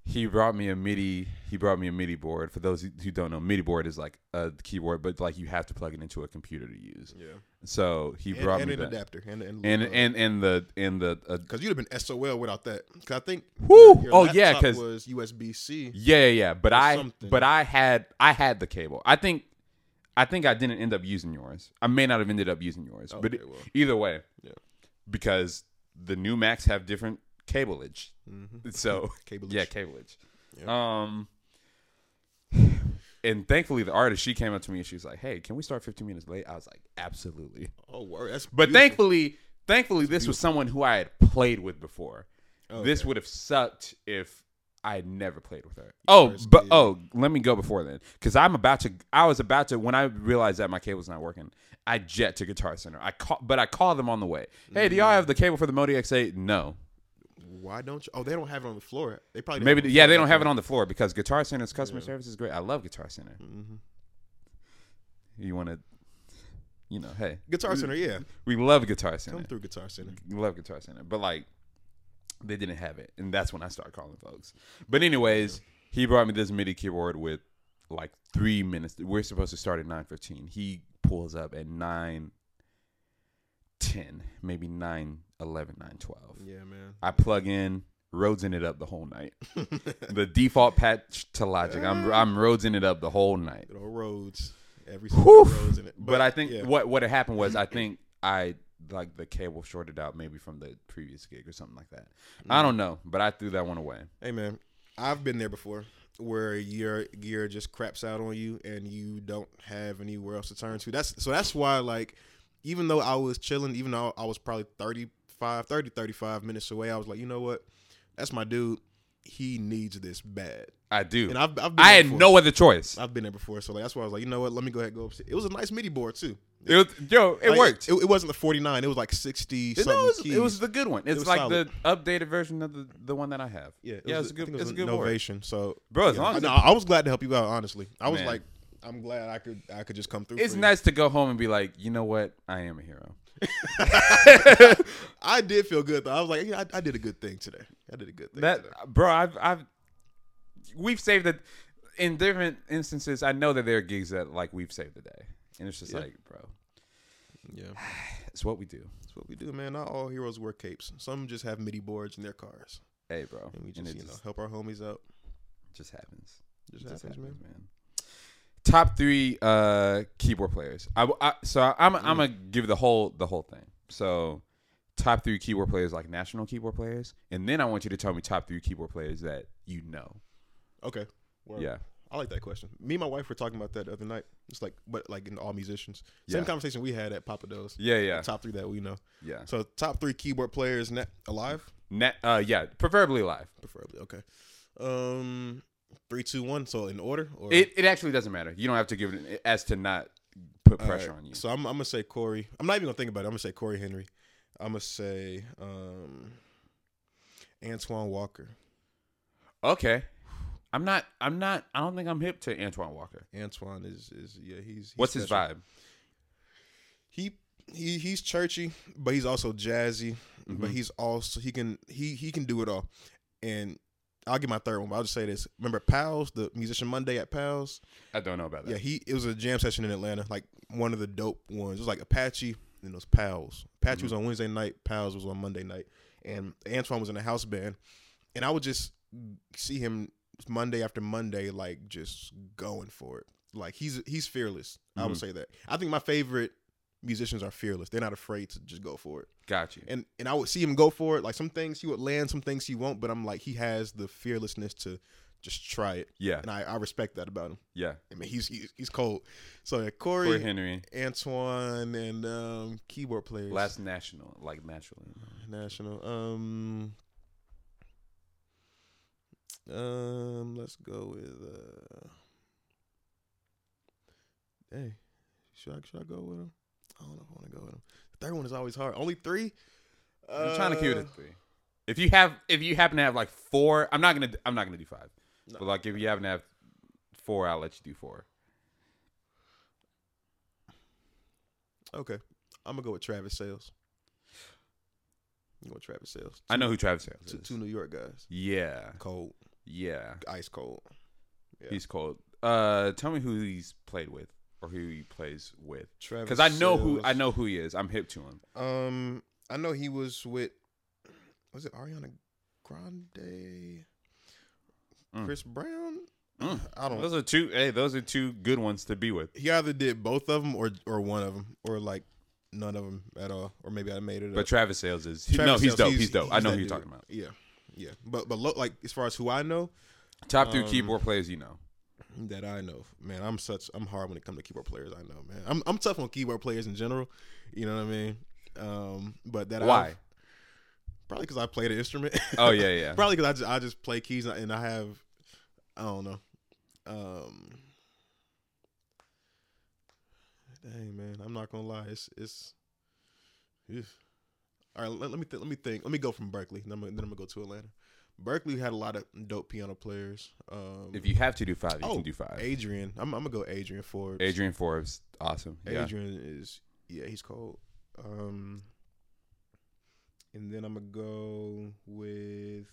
he brought me a MIDI. He brought me a MIDI board. For those who don't know, MIDI board is like a keyboard, but like you have to plug it into a computer to use. Yeah. So he And, brought and me an that. adapter. And and And and and the and the uh, because you'd have been SOL without that. Because I think. Your Oh, yeah, laptop 'cause- was USB C. yeah yeah yeah. But I something. but I had I had the cable. I think I think I didn't end up using yours. I may not have ended up using yours. but Okay, well. either way, Yeah. because the new Macs have different cableage. Mm-hmm. So Cableage. yeah, cableage. Yeah. Um, and thankfully the artist she came up to me and she was like, "Hey, can we start 15 minutes late?" I was like, "Absolutely." Oh, word. That's But beautiful. thankfully, thankfully this was someone who I had played with before. This Okay. would have sucked if I had never played with her. Oh, but oh, let me go before then, because I'm about to. I was about to when I realized that my cable's not working. I jet to Guitar Center. I call, but I call them on the way. Hey, do y'all have the cable for the MODX8? No. Why don't you? Oh, they don't have it on the floor. They probably Maybe yeah, they don't have it on the floor because Guitar Center's customer service is great. I love Guitar Center. Mm-hmm. You want to, you know, hey, Guitar Center. Yeah, we love Guitar Center. come through Guitar Center. We love Guitar Center, but like they didn't have it, and that's when I started calling folks. But anyways, he brought me this MIDI keyboard with like three minutes. We're supposed to start at nine fifteen. He pulls up at nine ten, maybe nine eleven, nine twelve. Yeah, man. I plug in, Rhodesing it up the whole night. the default patch to Logic. I'm I'm Rhodesing it up the whole night. Good old Rhodes. Every single Rhodes in it. But, I think yeah. what what had happened was I think I like the cable shorted out maybe from the previous gig or something like that. Mm. I don't know, but I threw that one away. Hey man, I've been there before where your gear just craps out on you and you don't have anywhere else to turn to. That's so that's why like even though I was chilling, even though I was probably 35, 30, 35 minutes away, I was like, you know what? That's my dude. He needs this bad. I do. And I've, I've been I had before. no other choice. I've been there before, so like, that's why I was like, you know what? Let me go ahead and go upstairs. It was a nice MIDI board too. It was, yo, it Like, worked. It, it wasn't the 49. It was like 60 It, something no, it, was, keys. it was the good one. It's was like solid. the updated version of the, the one that I have. yeah, it yeah, was it's a good, it was it's a good board. Novation. So Bro, as yeah. long as I, it- no, I was glad to help you out. Honestly, I was Man. like, I'm glad I could I could just come through. It's nice to go home and be like, you know what? I am a hero. I did feel good though. I was like, yeah, I, I did a good thing today. I did a good thing. That, today. bro, I've, I've, we've saved it in different instances. I know that there are gigs that like we've saved the day, and it's just Yeah. like, bro, yeah, it's what we do. It's what we do, man. Not all heroes wear capes. Some just have MIDI boards in their cars, Hey, bro, and we just it you know just, help our homies out. just happens. Just just happens, man. man. Top three uh, keyboard players. I, I so I'm I'm Mm. gonna give the whole the whole thing. So top three keyboard players like national keyboard players, and then I want you to tell me top three keyboard players that you know. Okay. Word. Yeah, I like that question. Me and my wife were talking about that the other night. It's like, but like in all musicians, same Yeah. conversation we had at Papa Do's. yeah, yeah, Top three that we know. yeah. So top three keyboard players net alive, Net, uh, yeah, preferably live. preferably. Okay. Um, three, two, one. So in order, or It it actually doesn't matter. You don't have to give it as to not put All pressure right, on you. So I'm, I'm gonna say Cory. I'm not even gonna think about it. I'm gonna say Cory Henry. I'm gonna say um, Antoine Walker. Okay. I'm not. I'm not. I don't think I'm hip to Antoine Walker. Antoine is is yeah. He's, he's What's his vibe? He he he's churchy, but he's also jazzy. But Mhm. he's also he can he he can do it all. And I'll get my third one. But I'll just say this. Remember Pals, the musician Monday at Pals? I don't know about that. Yeah, he it was a jam session in Atlanta, like one of the dope ones. It was like Apache and those Pals. Apache Mm-hmm. was on Wednesday night, Pals was on Monday night, and Antoine was in the house band, and I would just see him Monday after Monday, like just going for it. Like he's he's fearless. I would Mhm. say that. I think my favorite musicians are fearless. They're not afraid to just go for it. Got you. And and I would see him go for it. Like some things he would land, some things he won't. But I'm like he has the fearlessness to just try it, Yeah. and I, I respect that about him. Yeah. I mean, he's he's, he's cold. So yeah, Cory, Cory Henry. Antoine, and um, keyboard players. Last national, like naturally. national. Um, um, let's go with. Uh, hey, should I should I go with him? I don't know if I want to go with him. The third one is always hard. Only three. I'm trying to keep it Uh, at three. If you have, if you happen to have like four, I'm not gonna, I'm not gonna do five. No. But like, if you happen to have four, I'll let you do four. Okay, I'm gonna go with Travis Sayles. I'm with Travis Sayles. I know who Travis Sayles Two, is. two New York guys. Yeah. Cold, Yeah. ice cold. Yeah. He's cold. Uh, tell me who he's played with or who he plays with, Travis. because I know who. I know who he is. I'm hip to him. Um, I know he was with. Was it Ariana Grande? Mm. Chris Brown? Mm. I don't. Those are two. Hey, those are two good ones to be with. He either did both of them or or one of them or like none of them at all or maybe I made it up. But up. Travis Sayles is he, Travis no, he's Sayles, dope. He's, dope. I know who you're dude. talking about. Yeah, yeah. But but lo- like as far as who I know Top three Um, keyboard players you know. That I know, man, I'm such I'm hard when it comes to keyboard players. I know, man. I'm I'm tough on keyboard players in general. You know what I mean? Um, but that Why? I've- probably because I played an instrument. Oh yeah, yeah. Probably because I just, I just play keys and I have, I don't know. Um, dang man, I'm not gonna lie, it's it's. ew. All right, let, let me th- let me think. Let me go from Berklee, then I'm, gonna- then I'm gonna go to Atlanta. Berklee had a lot of dope piano players. Um, If you have to do five, you oh, can do five. Adrian, I'm, I'm gonna go Adrian Forbes. Adrian Forbes, awesome. Yeah. Adrian is yeah, he's cold. Um, and then I'm gonna go with.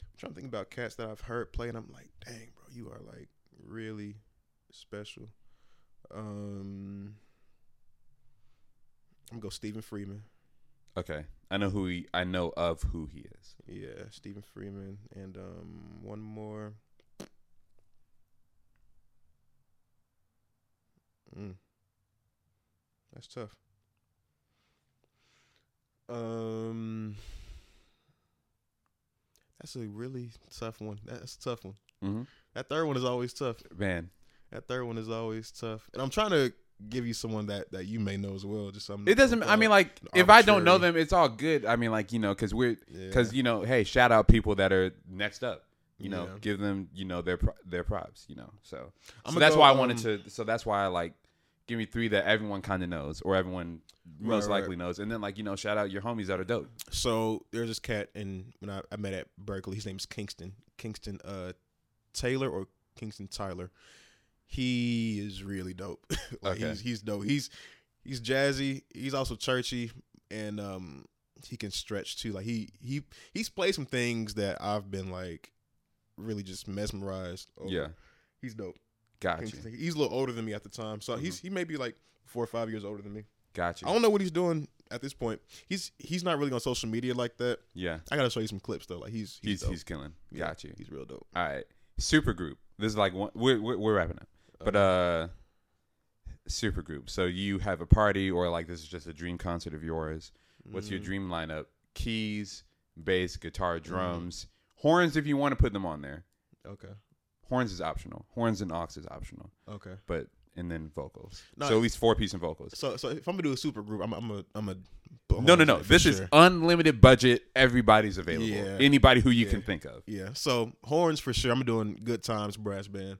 I'm trying to think about cats that I've heard play, and I'm like, dang, bro, you are like really special. Um, I'm gonna go Stephen Freeman. Okay, I know who he. I know of who he is. Yeah, Stephen Freeman, and um, one more. Mm. That's tough. Um, that's a really tough one. That's a tough one. hmm That third one is always tough. Man, That third one is always tough. And I'm trying to give you someone that that you may know as well. Just something. it doesn't. I mean, like if I don't know them, it's all good. I mean, like you know, because we're Yeah. because you know, hey, shout out people that are next up. You know, Yeah. give them you know their their props. You know, so so that's go, why I wanted um, to. So that's why I like give me three that everyone kind of knows or everyone most right. likely knows, and then like you know, shout out your homies that are dope. So there's this cat, and when I, I met at Berklee, his name's Kingston. Kingston uh, Taylor or Kingston Tyler. He is really dope. like Okay. he's he's dope. He's he's jazzy. He's also churchy, and um, he can stretch too. Like he he he's played some things that I've been like really just mesmerized. Over. Yeah, he's dope. got you, Kingston. He's a little older than me at the time, so he's Mm-hmm. he may be like four or five years older than me. Gotcha. I don't know what he's doing at this point. He's he's not really on social media like that. Yeah, I gotta show you some clips though. Like he's he's he's he's killing. Yeah, He's real dope. All right, super group. This is like one. We're we're, we're wrapping up, but uh, super group. So you have a party, or like this is just a dream concert of yours. What's your Mm. dream lineup? Keys, bass, guitar, Mm-hmm. drums, horns if you want to put them on there. Okay. Horns is optional. Horns and aux is optional, Okay. but and then vocals. No, so at least four piece and vocals. So so if I'm gonna do a super group, I'm I'm a I'm a No, no, no. This is unlimited budget. Everybody's available. Yeah. Anybody who you can think of. yeah. So horns for sure. I'm doing good times brass band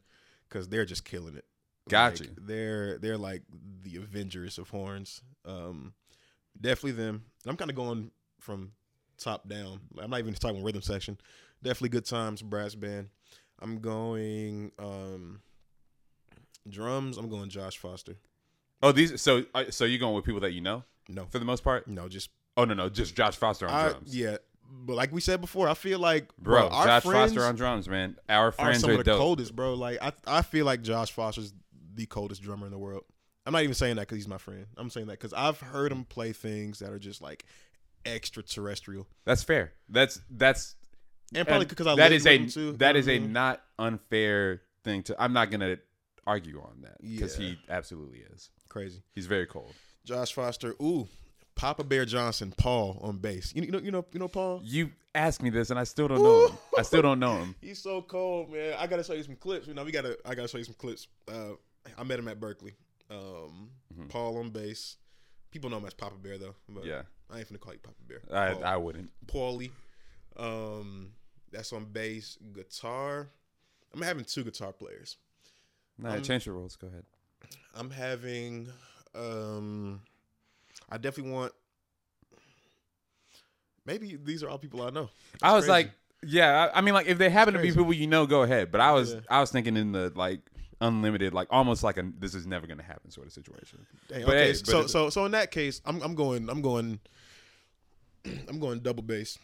because they're just killing it. Gotcha. Like. They're they're like the Avengers of horns. Um, definitely them. And I'm kind of going from top down. I'm not even talking rhythm section. Definitely good times brass band. I'm going um drums. I'm going Josh Foster. Oh, these. So uh, so you going with people that you know No, for the most part? no, just Oh no no, just Josh Foster on I, drums. yeah. But like we said before, I feel like Bro, our Josh Foster on drums, man. Our are friends some are, of the dope. coldest, bro. Like I, I feel like Josh Foster's the coldest drummer in the world. I'm not even saying that because he's my friend. I'm saying that because I've heard him play things that are just like extraterrestrial, That's fair. That's that's and probably because I that is a him too. that is a mean? not unfair thing to. I'm not gonna argue on that because Yeah. he absolutely is. crazy. He's very cold. Josh Foster, ooh, Papa Bear Johnson, Paul on bass. You, you know, you know, you know Paul. You asked me this, and I still don't know him. I still don't know him. He's so cold, man. I gotta show you some clips. You know, we gotta. I gotta show you some clips. Uh, I met him at Berklee. Um, Mhm. Paul on bass. People know him as Papa Bear though. But Yeah, I ain't finna call you Papa Bear. I Paul. I wouldn't. Paulie. Um, that's on bass. Guitar. I'm having two guitar players. Nah, Um, change the rules. Go ahead. I'm having. Um, I definitely want. Maybe these are all people I know. I was crazy. like, yeah. I, I mean, like, if they happen to be people you know, go ahead. But I was Yeah. I was thinking in the like unlimited, like almost like a this is never gonna happen sort of situation. Dang, But okay, hey, so but- so so in that case, I'm I'm going I'm going I'm going double bass.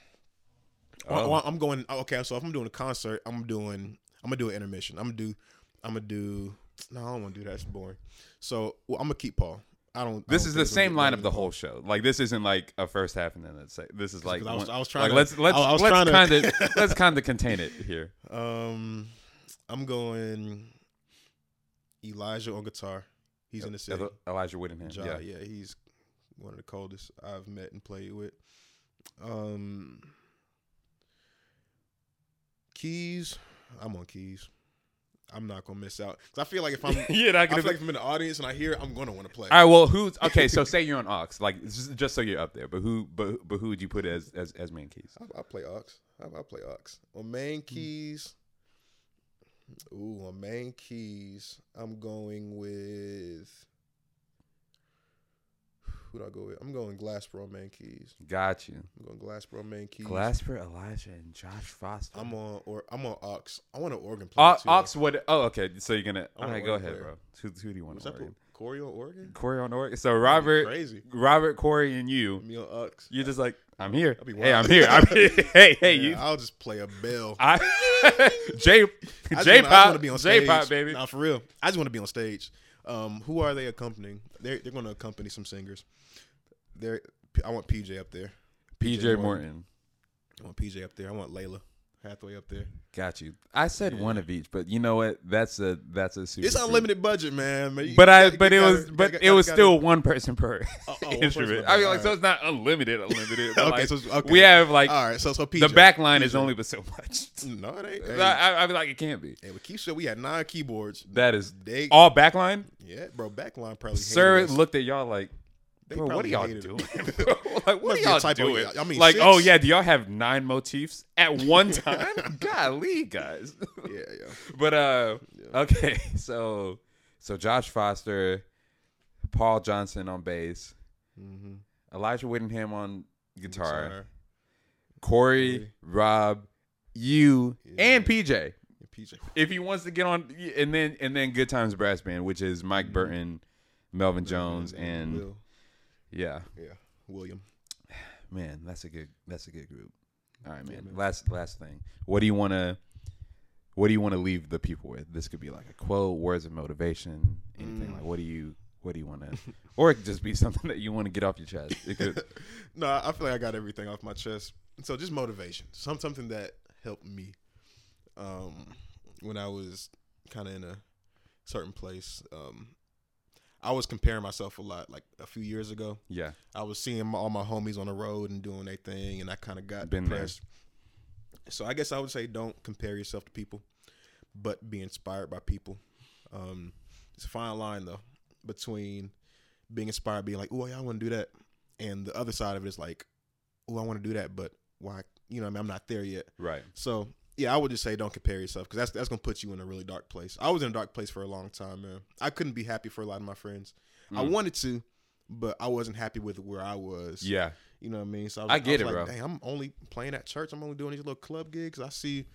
Oh. I'm going oh, okay. So if I'm doing a concert, I'm doing I'm gonna do an intermission. I'm gonna do I'm gonna do no, I don't want to do that. It's boring. So well, I'm gonna keep Paul. I don't. I This don't is the same better lineup the whole show. Like this isn't like a first half and then it's like this is like I was- one- I was trying like to- let's let's I was let's kind of let's kind of contain it here. Um, I'm going Elijah on guitar. He's in the city. Elijah Whittingham. Ja, yeah. yeah, he's one of the coldest I've met and played with. Um, keys, I'm on keys. I'm not gonna miss out because I feel like if I'm, not I feel like if I'm in the audience and I hear, it, I'm gonna want to play. All right. Well, who's okay? So say you're on aux, like just, just so you're up there. But who? But but who would you put as as as main keys? I, I play aux. I, I play aux on main hmm. keys. Ooh, on main keys, I'm going with. Who do I go with? I'm going Glasper on main keys. Got you. I'm going Glasper on main keys. Glasper, Elijah, and Josh Foster. I'm on or I'm on aux. I want an organ player too. Aux would. Oh, okay. So you're gonna. All want go ahead, player. bro. Who, who do you want Was to organ? Cory on organ? Cory on organ. So Robert, crazy. Robert, Cory, and you. Me on aux. You're just like, I'm here. Hey, I'm here. I'm here. Hey, hey, Yeah, you. I'll just play a bell. I J I J I pop wanna be on J stage. pop baby. Nah, for real. I just want to be on stage. Um, who are they accompanying? They're they're going to accompany some singers. They're I want PJ up there. PJ Morton. Morton. I want PJ up there. I want Lalah. Hathaway up there. Got you. I said one of each, but you know what? That's a that's a super. It's unlimited budget, man. man But I gotta- but it gotta- was but gotta- it was still one person per Oh, oh, instrument. I mean, like so it's not unlimited, unlimited. Okay, like, so okay. we have like All right, so so PJ, the back line is only but so much. No, it ain't. I, I, I feel like it can't be. hey, with Keisha, we had nine keyboards. That is They all backline. yeah, bro. Backline probably. Sir looked at y'all like, They bro, what are y'all doing? like, what are y'all doing? I mean, like, six? oh yeah, do y'all have nine motifs at one time? Golly, guys. yeah, yeah. But uh, Yeah. okay, so so Josh Foster, Paul Johnson on bass, Mm-hmm. Elijah Whittingham on guitar, Cory, Rob, you, Yeah. and PJ. PJ. If he wants to get on, and then and then Good Times Brass Band, which is Mike Mhm. Burton, Melvin Jones, and Will. yeah, yeah, William. man, that's a good that's a good group. All right, Yeah, man. man. Last last thing. What do you want to What do you want to leave the people with? This could be like a quote, words of motivation, anything. Mm. Like, what do you What do you want to? or it could just be something that you want to get off your chest. It could. no, I feel like I got everything off my chest. So just motivation, some something that helped me um, when I was kind of in a certain place. Um, I was comparing myself a lot. Like a few years ago, yeah. I was seeing my, all my homies on the road and doing their thing, and I kind of got Been there. depressed. So I guess I would say don't compare yourself to people, but be inspired by people. Um, it's a fine line though between being inspired, being like, "Oh, yeah, I want to do that," and the other side of it is like, "Oh, I want to do that, but why? You know, what I mean, I'm not there yet." Right. So yeah, I would just say don't compare yourself because that's that's gonna put you in a really dark place. I was in a dark place for a long time, man. I couldn't be happy for a lot of my friends. I Mm. wanted to, but I wasn't happy with where I was. Yeah. You know what I mean? So I get was it, like, bro. Dang, I'm only playing at church. I'm only doing these little club gigs. I see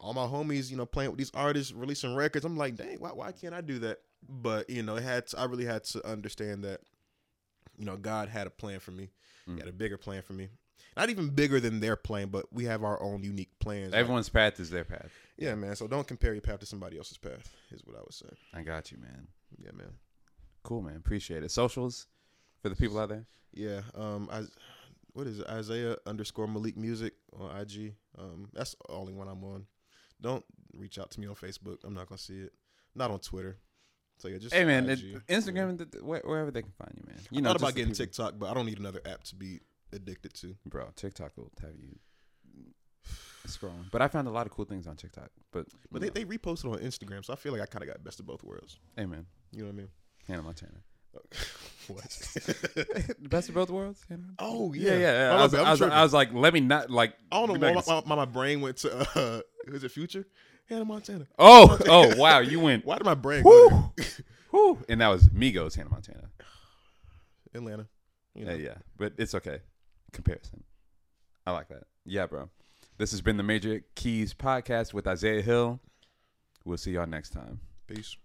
all my homies, you know, playing with these artists, releasing records. I'm like, dang, why, why can't I do that? But you know, it had to, I really had to understand that, you know, God had a plan for me. He Mm. had a bigger plan for me. Not even bigger than their plan, but we have our own unique plans. Everyone's path is their path. yeah, man. So don't compare your path to somebody else's path. Is what I would say. I got you, man. Yeah, man. Cool, man. Appreciate it. Socials for the people out there. Yeah. Um. I. What is it? Isaiah underscore Malik Music on IG. Um. That's the only one I'm on. Don't reach out to me on Facebook. I'm not gonna see it. Not on Twitter. So yeah, just Hey, man. IG. Instagram, where- wherever they can find you, man. You I know, thought about getting people- TikTok, but I don't need another app to be addicted to. Bro, TikTok will have you scrolling. But I found a lot of cool things on TikTok. But But they, they reposted on Instagram, so I feel like I kind of got best of both worlds. hey, man, You know what I mean? Hannah Montana. what? Best of both worlds. Hannah? oh Yeah, yeah, yeah. yeah. I, was, I, was. I was like, let me not like. I don't know my, my, my brain went to uh, was it Future? Hannah Montana. oh, oh, wow! You went. Why did my brain Woo, and that was Migos, Hannah Montana. Atlanta? You know. Yeah, yeah, but it's okay. Comparison. I like that. Yeah, bro. This has been the Major Keys podcast with Isaiah Hill. We'll see y'all next time. Peace.